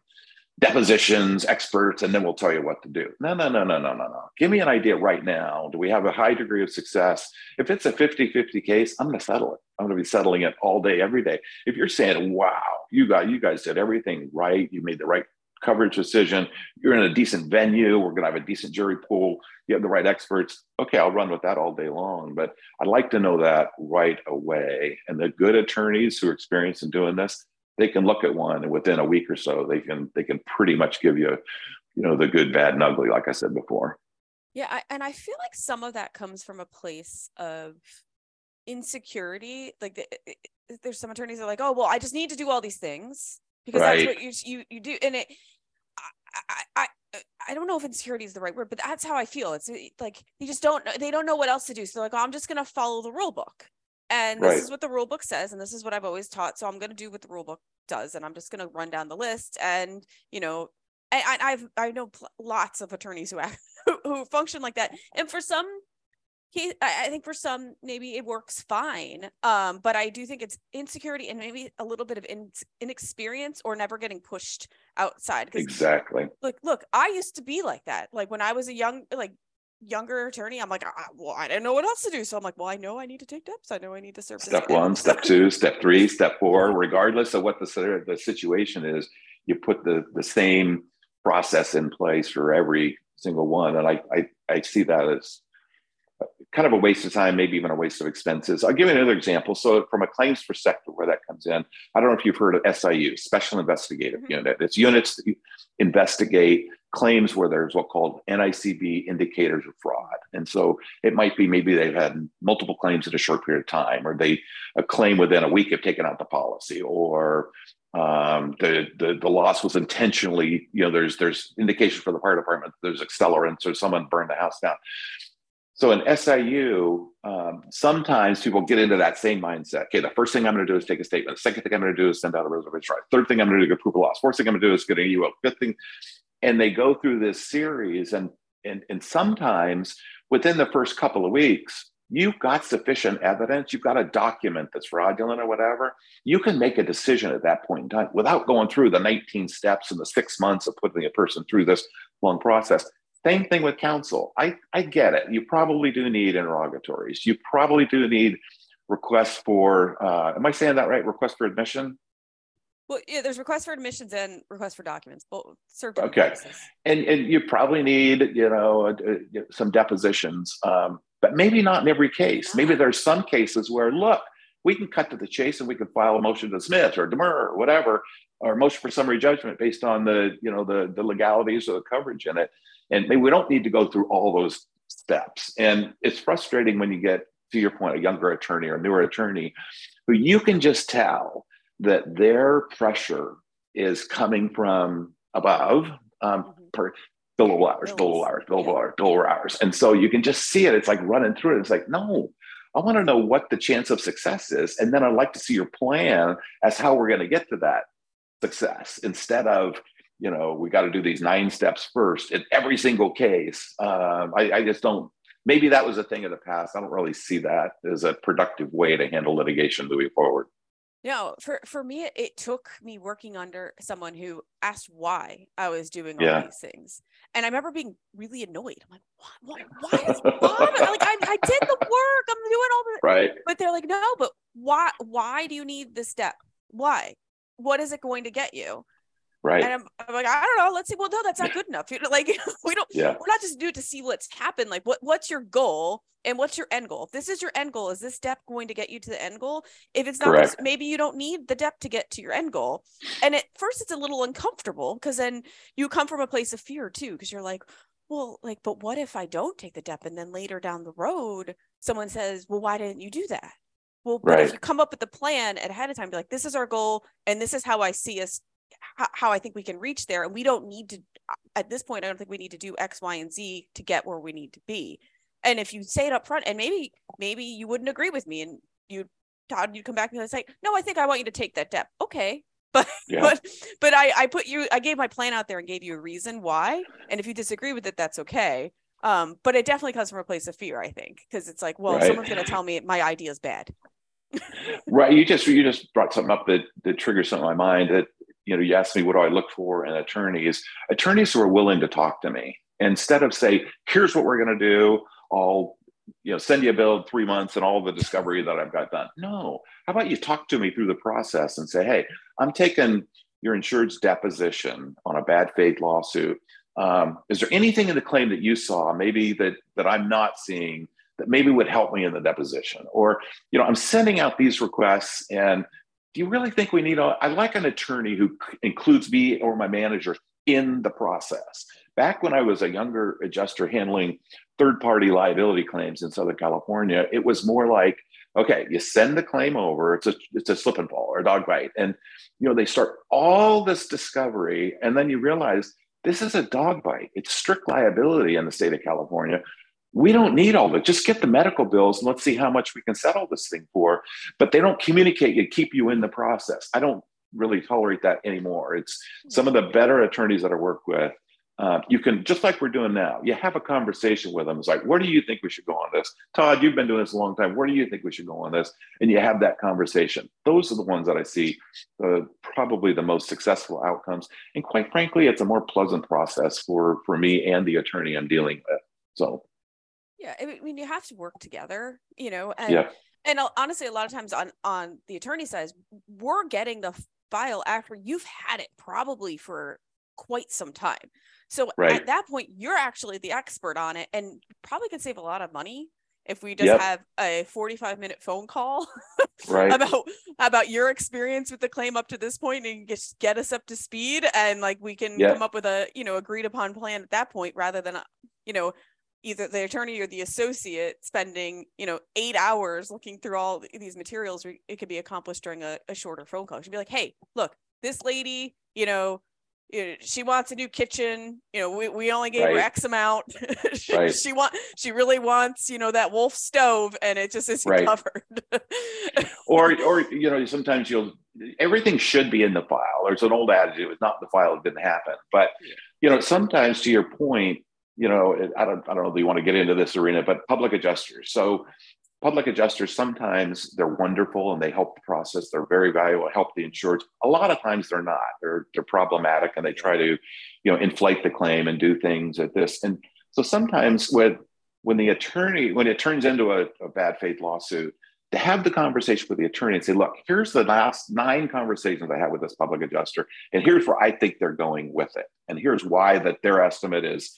depositions experts and then we'll tell you what to do. No no no no no no no. Give me an idea right now. Do we have a high degree of success? If it's a 50-50 case i'm going to settle it. I'm going to be settling it all day every day. If you're saying wow you got you guys did everything right. You made the right coverage decision. You're in a decent venue. We're going to have a decent jury pool. You have the right experts. Okay, I'll run with that all day long. But I'd like to know that right away. And the good attorneys who are experienced in doing this, they can look at one and within a week or so, they can they can pretty much give you, you know, the good, bad, and ugly, like I said before. Yeah, I, and I feel like some of that comes from a place of insecurity. Like the, there's some attorneys that are like, oh well, I just need to do all these things because right. that's what you you you do, and it I, I, I don't know if insecurity is the right word, but that's how I feel. It's like they just don't they don't know what else to do. So they're like, oh, I'm just gonna follow the rule book. And this right. is what the rule book says, and this is what I've always taught. So I'm gonna do what the rule book does, and I'm just gonna run down the list. And you know, I, I've I know pl- lots of attorneys who, act, who who function like that. And for some I think for some maybe it works fine. Um, but I do think it's insecurity and maybe a little bit of in, inexperience or never getting pushed outside. Exactly. Look, look, I used to be like that. Like when I was a young, like younger attorney, I'm like, I, well, I didn't know what else to do. So I'm like, well, I know I need to take steps. I know I need to serve. Step one, step two, step three, step four. Regardless of what the the situation is, you put the the same process in place for every single one, and I I, I see that as kind of a waste of time, maybe even a waste of expenses. I'll give you another example. So, from a claims perspective, where that comes in, I don't know if you've heard of SIU, Special Investigative mm-hmm. Unit. It's units that investigate claims where there's what called NICB indicators of fraud. And so it might be maybe they've had multiple claims in a short period of time, or they a claim within a week of taking out the policy, or um, the, the the loss was intentionally, you know, there's there's indication for the fire department there's accelerants or someone burned the house down. So in SIU, um, sometimes people get into that same mindset. Okay, the first thing I'm going to do is take a statement. The second thing I'm going to do is send out a reservation right. Third thing I'm going to do is a proof of loss. Fourth thing I'm going to do is get a UO. Fifth thing, and they go through this series, and and and sometimes within the first couple of weeks, you've got sufficient evidence. You've got a document that's fraudulent or whatever. You can make a decision at that point in time without going through the 19 steps and the six months of putting a person through this long process. Same thing with counsel. I, I get it. You probably do need interrogatories. You probably do need requests for, uh, am I saying that right? Request for admission? Well, yeah, there's requests for admissions and requests for documents, both served. Okay, and and you probably need you know uh, some depositions, um, but maybe not in every case. Maybe there's some cases where look, we can cut to the chase and we can file a motion to dismiss or demur or whatever, or motion for summary judgment based on the you know the the legalities or the coverage in it. And maybe we don't need to go through all those steps. And it's frustrating when you get, to your point, a younger attorney or newer attorney who you can just tell that their pressure is coming from above um, mm-hmm. per billable hours, billable hours, billable hours, billable hours. And so you can just see it. It's like running through it. It's like, no, I want to know what the chance of success is. And then I'd like to see your plan as how we're going to get to that success instead of you know, we got to do these nine steps first in every single case. Um, I, I just don't. Maybe that was a thing of the past. I don't really see that as a productive way to handle litigation moving forward. No, for for me, it took me working under someone who asked why I was doing all yeah. these things, and I remember being really annoyed. I'm like, why? Why, why is Bob? like I, I did the work. I'm doing all the right. But they're like, no, but why? Why do you need this step? Why? What is it going to get you? Right. And I'm, I'm, like, I don't know. Let's see. Well, no, that's not good enough. You know, like we don't. Yeah. We're not just do it to see what's happened. Like, what what's your goal and what's your end goal? If this is your end goal, is this step going to get you to the end goal? If it's not, maybe you don't need the depth to get to your end goal. And at first, it's a little uncomfortable because then you come from a place of fear too, because you're like, well, like, but what if I don't take the depth and then later down the road, someone says, well, why didn't you do that? Well, but right. if you come up with the plan ahead of time, be like, this is our goal, and this is how I see us how I think we can reach there. And we don't need to, at this point, I don't think we need to do X, Y, and Z to get where we need to be. And if you say it up front, and maybe, maybe you wouldn't agree with me and you, Todd, you'd come back and say, no, I think I want you to take that step. Okay. but yeah. but but I I put you I gave my plan out there and gave you a reason why. And if you disagree with it, that's okay. Um, but it definitely comes from a place of fear, I think, because it's like, well, right. someone's going to tell me my idea is bad. right. You just you just brought something up that that triggers something in my mind. That you know, you asked me what do I look for in attorneys? Attorneys who are willing to talk to me instead of say, here's what we're going to do. I'll you know send you a bill three months and all the discovery that I've got done. No. How about you talk to me through the process and say, hey, I'm taking your insured's deposition on a bad faith lawsuit um, is there anything in the claim that you saw, maybe that that I'm not seeing, that maybe would help me in the deposition? Or, you know, I'm sending out these requests, and do you really think we need a? I like an attorney who includes me or my manager in the process. Back when I was a younger adjuster handling third-party liability claims in Southern California, it was more like okay you send the claim over it's a it's a slip and fall or a dog bite and you know they start all this discovery and then you realize this is a dog bite. It's strict liability in the state of California. We don't need all that. Just get the medical bills and let's see how much we can settle this thing for. But they don't communicate and keep you in the process. I don't really tolerate that anymore. It's some of the better attorneys that I work with uh, you can just like we're doing now you have a conversation with them it's like where do you think we should go on this todd you've been doing this a long time where do you think we should go on this and you have that conversation those are the ones that i see probably the most successful outcomes and quite frankly it's a more pleasant process for for me and the attorney i'm dealing with so yeah i mean you have to work together you know and yeah. and honestly a lot of times on on the attorney side we're getting the file after you've had it probably for quite some time so right. at that point, you're actually the expert on it and probably could save a lot of money if we just yep. have a 45 minute phone call right. about about your experience with the claim up to this point and just get us up to speed and like we can yep. come up with a you know agreed upon plan at that point rather than you know either the attorney or the associate spending you know eight hours looking through all these materials it could be accomplished during a, a shorter phone call she'd be like hey look this lady you know she wants a new kitchen. You know, we, we only gave right. her X amount. she, right. she want she really wants, you know, that wolf stove and it just isn't right. covered. or or you know, sometimes you'll everything should be in the file. There's an old adage, it was not in the file, it didn't happen. But you know, sometimes to your point, you know, I don't I don't know if you want to get into this arena, but public adjusters. So public adjusters sometimes they're wonderful and they help the process they're very valuable help the insured a lot of times they're not they're they're problematic and they try to you know inflate the claim and do things at this. And so sometimes with when the attorney when it turns into a, a bad faith lawsuit to have the conversation with the attorney and say look here's the last nine conversations i had with this public adjuster and here's where i think they're going with it and here's why that their estimate is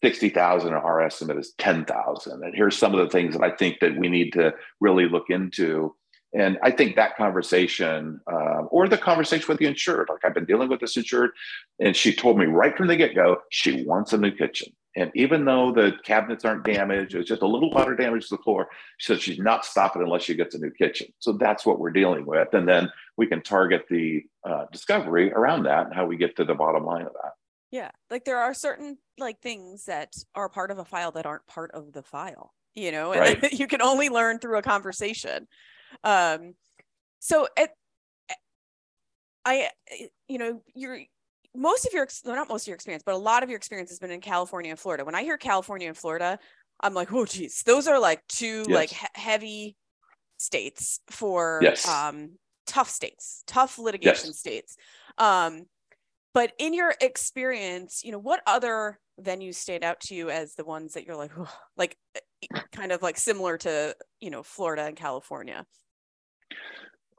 60,000 and our estimate is 10,000 and here's some of the things that I think that we need to really look into. And I think that conversation uh, or the conversation with the insured like I've been dealing with this insured and she told me right from the get-go she wants a new kitchen. And even though the cabinets aren't damaged it's just a little water damage to the floor she said she's not stopping unless she gets a new kitchen. So that's what we're dealing with. And then we can target the uh, discovery around that and how we get to the bottom line of that yeah. Like there are certain like things that are part of a file that aren't part of the file, you know, right. and you can only learn through a conversation. Um, so it, I, you know, you're, most of your, well, not most of your experience, but a lot of your experience has been in California and Florida. When I hear California and Florida, I'm like, oh, geez, those are like two yes. like he- heavy states for yes. um, tough states, tough litigation yes. states. Um, but in your experience you know what other venues stand out to you as the ones that you're like like eh, kind of like similar to you know florida and california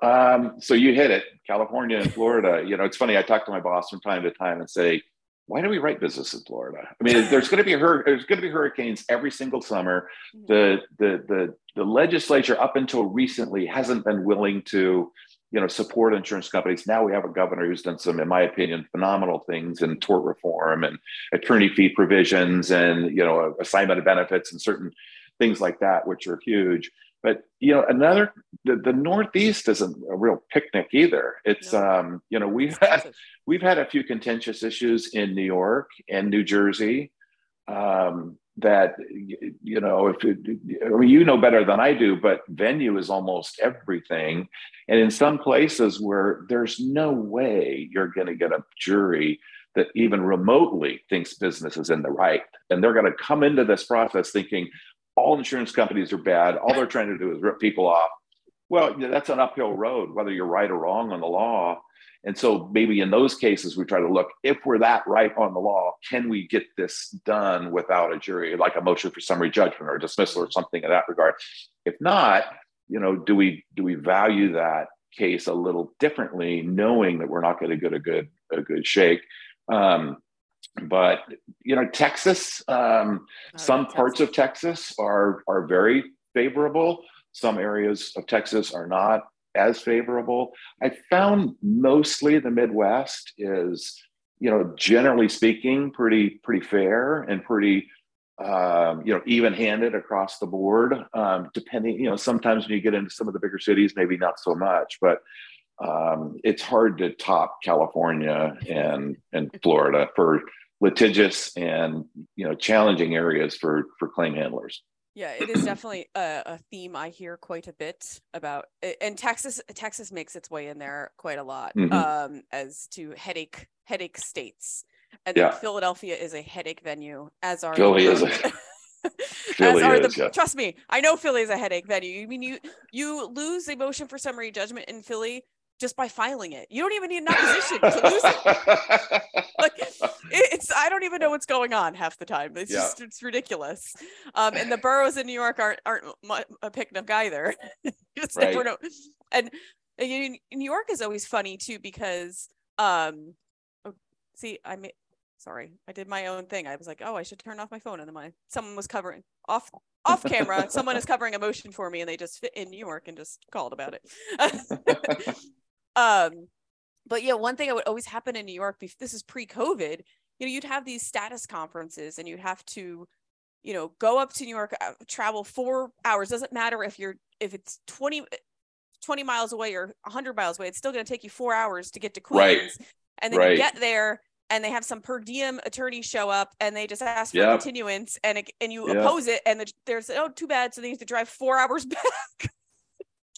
um, so you hit it california and florida you know it's funny i talk to my boss from time to time and say why do we write business in Florida? I mean, there's going to be hur- there's going to be hurricanes every single summer. Mm-hmm. The, the the the legislature up until recently hasn't been willing to you know, support insurance companies. Now we have a governor who's done some, in my opinion, phenomenal things in tort reform and attorney fee provisions and, you know, assignment of benefits and certain things like that, which are huge. But, you know, another, the, the Northeast isn't a real picnic either. It's, no. um, you know, we've had, we've had a few contentious issues in New York and New Jersey. Um, that you know if it, I mean, you know better than I do, but venue is almost everything, and in some places where there's no way you're going to get a jury that even remotely thinks business is in the right, and they're going to come into this process thinking all insurance companies are bad, all they're trying to do is rip people off. Well, that's an uphill road, whether you're right or wrong on the law. And so maybe in those cases, we try to look if we're that right on the law, can we get this done without a jury, like a motion for summary judgment or dismissal or something in that regard? If not, you know, do we do we value that case a little differently, knowing that we're not going to get a good a good shake? Um, but you know, Texas, um, oh, some parts of Texas are are very favorable. Some areas of Texas are not as favorable. I found mostly the Midwest is, you know, generally speaking, pretty pretty fair and pretty, um, you know, even-handed across the board. Um, depending, you know, sometimes when you get into some of the bigger cities, maybe not so much, but um, it's hard to top California and and Florida for litigious and you know challenging areas for for claim handlers. Yeah, it is definitely a, a, theme I hear quite a bit about, and Texas Texas makes its way in there quite a lot mm-hmm. um, as to headache headache states, and yeah. Philadelphia is a headache venue, as are Philly is. A- Philly as is, the, yeah. trust me, I know Philly is a headache venue. You mean you you lose a motion for summary judgment in Philly just by filing it. You don't even need an opposition to lose it. like it's I don't even know what's going on half the time. It's yeah. just it's ridiculous. Um, and the boroughs in New York aren't aren't a picnic either. just right. never know. And, and New York is always funny too because um, oh, see I made sorry i did my own thing i was like oh i should turn off my phone and then my someone was covering off off camera someone is covering a motion for me and they just fit in new york and just called about it um, but yeah, one thing that would always happen in New York, this is pre-COVID, you know, you'd have these status conferences and you'd have to, you know, go up to New York, uh, travel four hours. Doesn't matter if you're, if it's 20, 20 miles away or 100 miles away, it's still going to take you four hours to get to Queens. Right. And then right. you get there and they have some per diem attorney show up and they just ask for yep. continuance and it, and you yep. oppose it and the, there's oh too bad so they have to drive four hours back.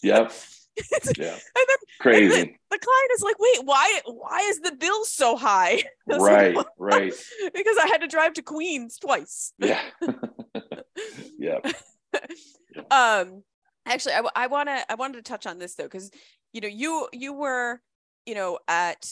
yep. Yeah. and then crazy. And the, the, client is like, wait, why why is the bill so high? Right, like, right. because I had to drive to Queens twice. Yeah. yeah. Um actually I, I wanna I wanted to touch on this though, because you know, you you were, you know, at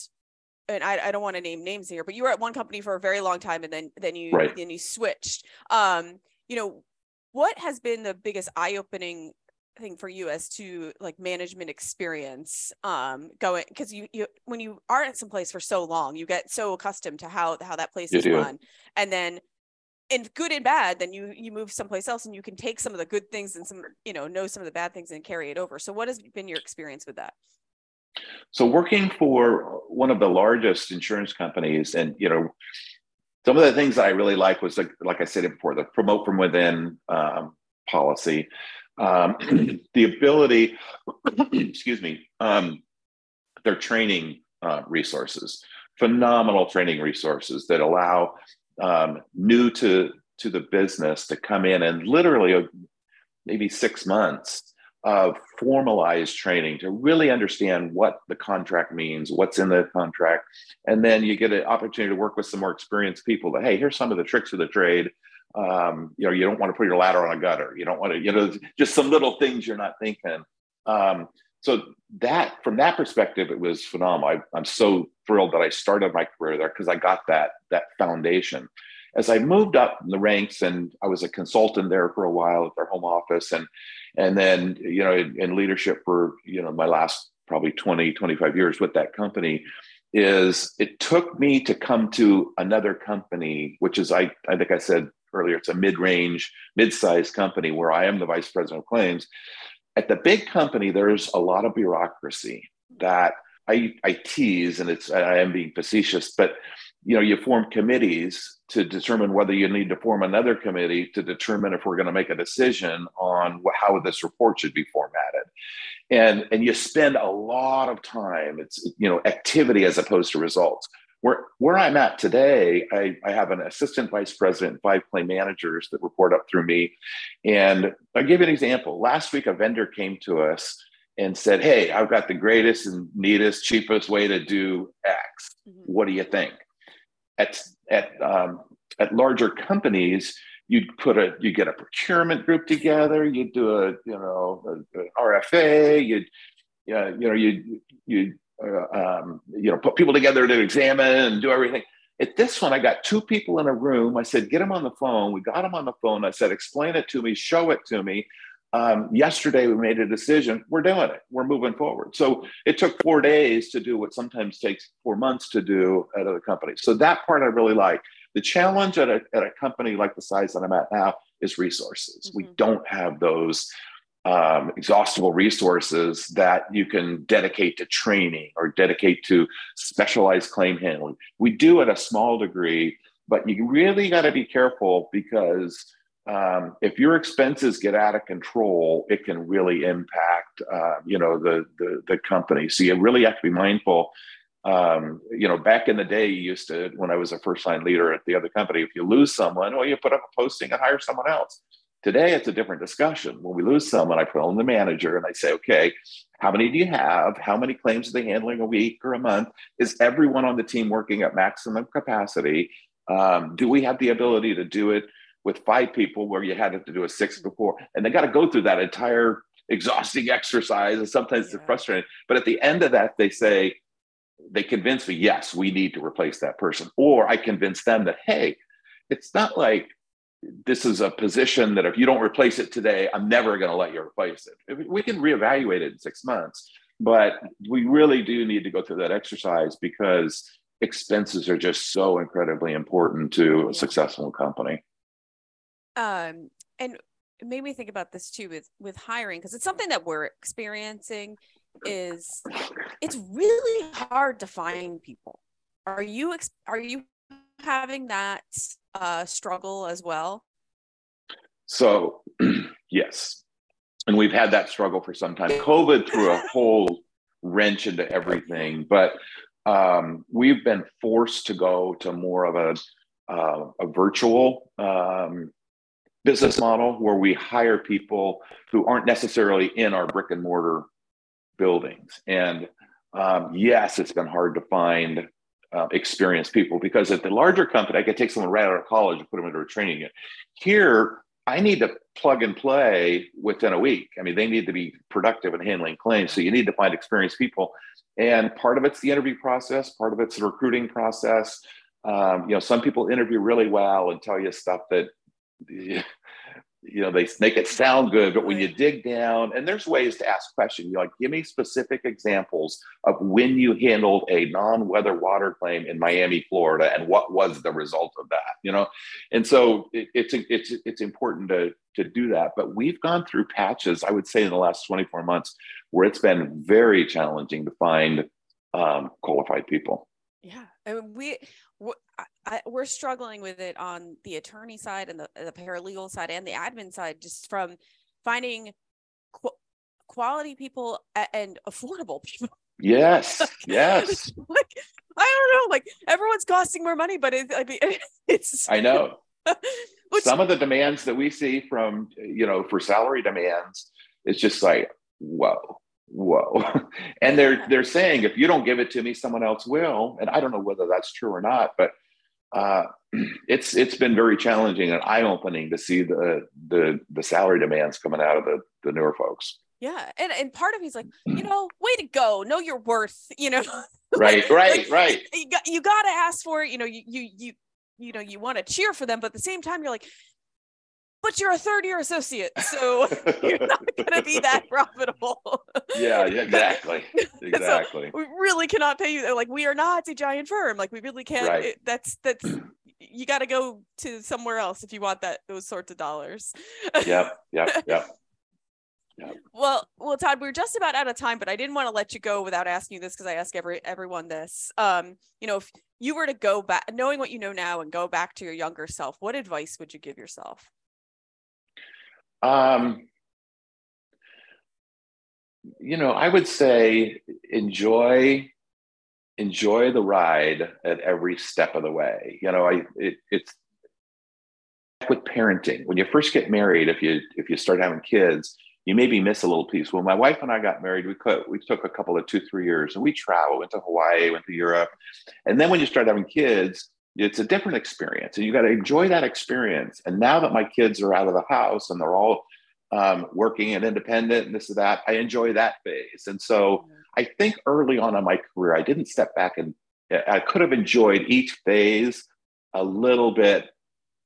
and I, I don't want to name names here, but you were at one company for a very long time and then then you right. then you switched. Um, you know, what has been the biggest eye-opening thing for you as to like management experience um going because you you when you are at some place for so long you get so accustomed to how how that place you is do. run. And then in good and bad then you you move someplace else and you can take some of the good things and some you know know some of the bad things and carry it over. So what has been your experience with that? So working for one of the largest insurance companies and you know some of the things that i really like was like like i said before the promote from within um, policy um, the ability, excuse me, um, their training uh, resources, phenomenal training resources that allow um, new to to the business to come in and literally uh, maybe six months of formalized training to really understand what the contract means, what's in the contract, and then you get an opportunity to work with some more experienced people. That hey, here's some of the tricks of the trade um, you know, you don't want to put your ladder on a gutter. You don't want to, you know, just some little things you're not thinking. Um, so that, from that perspective, it was phenomenal. I, am so thrilled that I started my career there because I got that that foundation. As I moved up in the ranks, and I was a consultant there for a while at their home office, and and then you know in, in leadership for you know my last probably 20 25 years with that company is it took me to come to another company which is i i think i said earlier, it's a mid-range, mid-sized company where I am the vice president of claims. At the big company, there's a lot of bureaucracy that I, I tease, and it's I am being facetious, but you know, you form committees to determine whether you need to form another committee to determine if we're going to make a decision on how this report should be formatted and and you spend a lot of time it's you know activity as opposed to results where where I'm at today, I, I have an assistant vice president, five claim managers that report up through me. And I'll give you an example. Last week, a vendor came to us and said, Hey, I've got the greatest and neatest, cheapest way to do X. Mm-hmm. What do you think? At at um, at larger companies, you'd put a you get a procurement group together, you'd do a you know a, a RFA, you'd yeah, you know you you um, you know, put people together to examine and do everything. At this one, I got two people in a room. I said, get them on the phone. We got them on the phone. I said, explain it to me, show it to me. Um, yesterday, we made a decision. We're doing it. We're moving forward. So it took four days to do what sometimes takes four months to do at other companies. So that part I really like. The challenge at a, at a company like the size that I'm at now is resources. Mm-hmm. We don't have those um, exhaustible resources that you can dedicate to training or dedicate to specialized claim handling. We do at a small degree, but you really got to be careful because um, if your expenses get out of control, it can really impact, uh, you know, the, the, the company. So you really have to be mindful. Um, you know, back in the day, you used to, when I was a first line leader at the other company, if you lose someone, well, you put up a posting and hire someone else. Today, it's a different discussion. When we lose someone, I put on the manager and I say, okay, how many do you have? How many claims are they handling a week or a month? Is everyone on the team working at maximum capacity? Um, do we have the ability to do it with five people where you had to do a six before? And they got to go through that entire exhausting exercise. And sometimes yeah. it's frustrating. But at the end of that, they say, they convince me, yes, we need to replace that person. Or I convince them that, hey, it's not like this is a position that if you don't replace it today, I'm never going to let you replace it. We can reevaluate it in six months, but we really do need to go through that exercise because expenses are just so incredibly important to a successful company. Um, and it made me think about this too with with hiring because it's something that we're experiencing. Is it's really hard to find people. Are you are you having that uh, struggle as well? So, yes. And we've had that struggle for some time. COVID threw a whole wrench into everything, but um, we've been forced to go to more of a, uh, a virtual um, business model where we hire people who aren't necessarily in our brick and mortar buildings. And um, yes, it's been hard to find uh, experienced people because at the larger company, I could take someone right out of college and put them into a training unit. Here, I need to plug and play within a week. I mean, they need to be productive in handling claims. So you need to find experienced people. And part of it's the interview process, part of it's the recruiting process. Um, you know, some people interview really well and tell you stuff that you know they make it sound good but when you dig down and there's ways to ask questions you like give me specific examples of when you handled a non-weather water claim in miami florida and what was the result of that you know? And so it, it's it's it's important to to do that but we've gone through patches i would say in the last 24 months where it's been very challenging to find um, qualified people. Yeah and we I, we're struggling with it on the attorney side and the, the paralegal side and the admin side, just from finding qu- quality people and affordable people. Yes, yes. like I don't know, like everyone's costing more money, but it, I mean, it's. I know. Some of the demands that we see from you know for salary demands, it's just like whoa whoa and they're they're saying if you don't give it to me someone else will and i don't know whether that's true or not but uh, it's it's been very challenging and eye opening to see the the the salary demands coming out of the the newer folks. Yeah, and and part of me's like, you know, way to go, know your worth, you know. right, right, right. You got you got to ask for it. You know, you you you you know you want to cheer for them, but at the same time, you're like, but you're a third year associate, so you're not going to be that profitable. yeah, yeah, exactly, exactly. so we really cannot pay you. Like we are not a giant firm. Like we really can't. Right. It, that's that's you got to go to somewhere else if you want that those sorts of dollars. yep, yep, yep. Yep. Well, well, Todd, we're just about out of time, but I didn't want to let you go without asking you this because I ask every everyone this. Um, you know, if you were to go back, knowing what you know now, and go back to your younger self, what advice would you give yourself? Um, you know, I would say enjoy enjoy the ride at every step of the way. You know, I it, it's with parenting. When you first get married, if you if you start having kids, you maybe miss a little piece. When my wife and I got married, we could, we took a couple of two three years and we traveled, went to Hawaii, went to Europe, and then when you start having kids, it's a different experience, and you got to enjoy that experience. And now that my kids are out of the house and they're all um, working and independent and this and that, I enjoy that phase. And so I think early on in my career, I didn't step back and I could have enjoyed each phase a little bit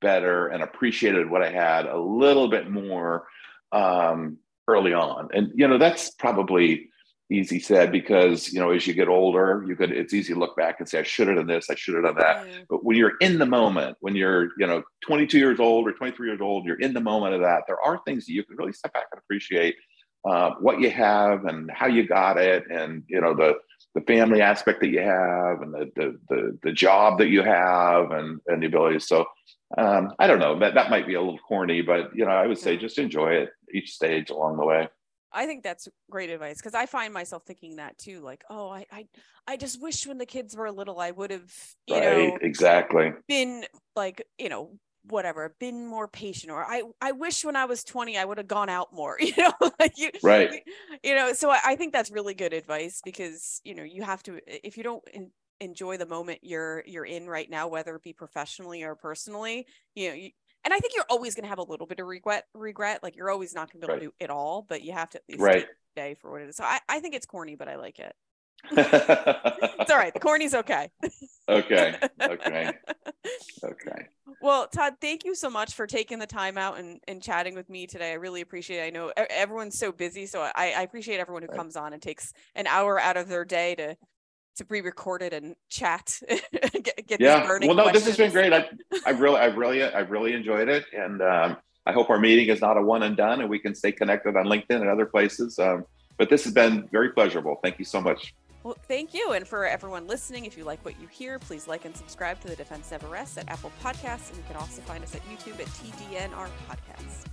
better and appreciated what I had a little bit more um, early on. And you know, that's probably easy said because you know, as you get older, you could it's easy to look back and say, I should have done this, I should have done that. Yeah. But when you're in the moment, when you're, you know, 22 years old or 23 years old, you're in the moment of that, there are things that you can really step back and appreciate uh, what you have and how you got it and you know the the family aspect that you have and the the the, the job that you have and and the ability so um, i don't know that that might be a little corny but you know i would say just enjoy it each stage along the way I think that's great advice because I find myself thinking that too. Like, oh, I, I, I just wish when the kids were little, I would have, you right, know, exactly been like, you know, whatever been more patient or i i wish when i was 20 i would have gone out more you know like you, right you know so I, I, think that's really good advice because you know you have to if you don't in, enjoy the moment you're you're in right now whether it be professionally or personally you know you, and i think you're always going to have a little bit of regret regret like you're always not going to be able right. to do it all but you have to at least right. day for what it is so I, I think it's corny but i like it it's all right. The corny's okay. okay. Okay. Okay. Well, Todd, thank you so much for taking the time out and, and chatting with me today. I really appreciate it. I know everyone's so busy, so I, I appreciate everyone who right. comes on and takes an hour out of their day to to Pre-recorded and chat. get, get yeah. well, no, questions. this has been great. I, I really, I really, I really enjoyed it, and um, I hope our meeting is not a one and done, and we can stay connected on LinkedIn and other places. Um, but this has been very pleasurable. Thank you so much. Well, thank you. And for everyone listening, if you like what you hear, please like and subscribe to the Defense Never Rests at Apple Podcasts. And you can also find us at YouTube at TDNR Podcasts.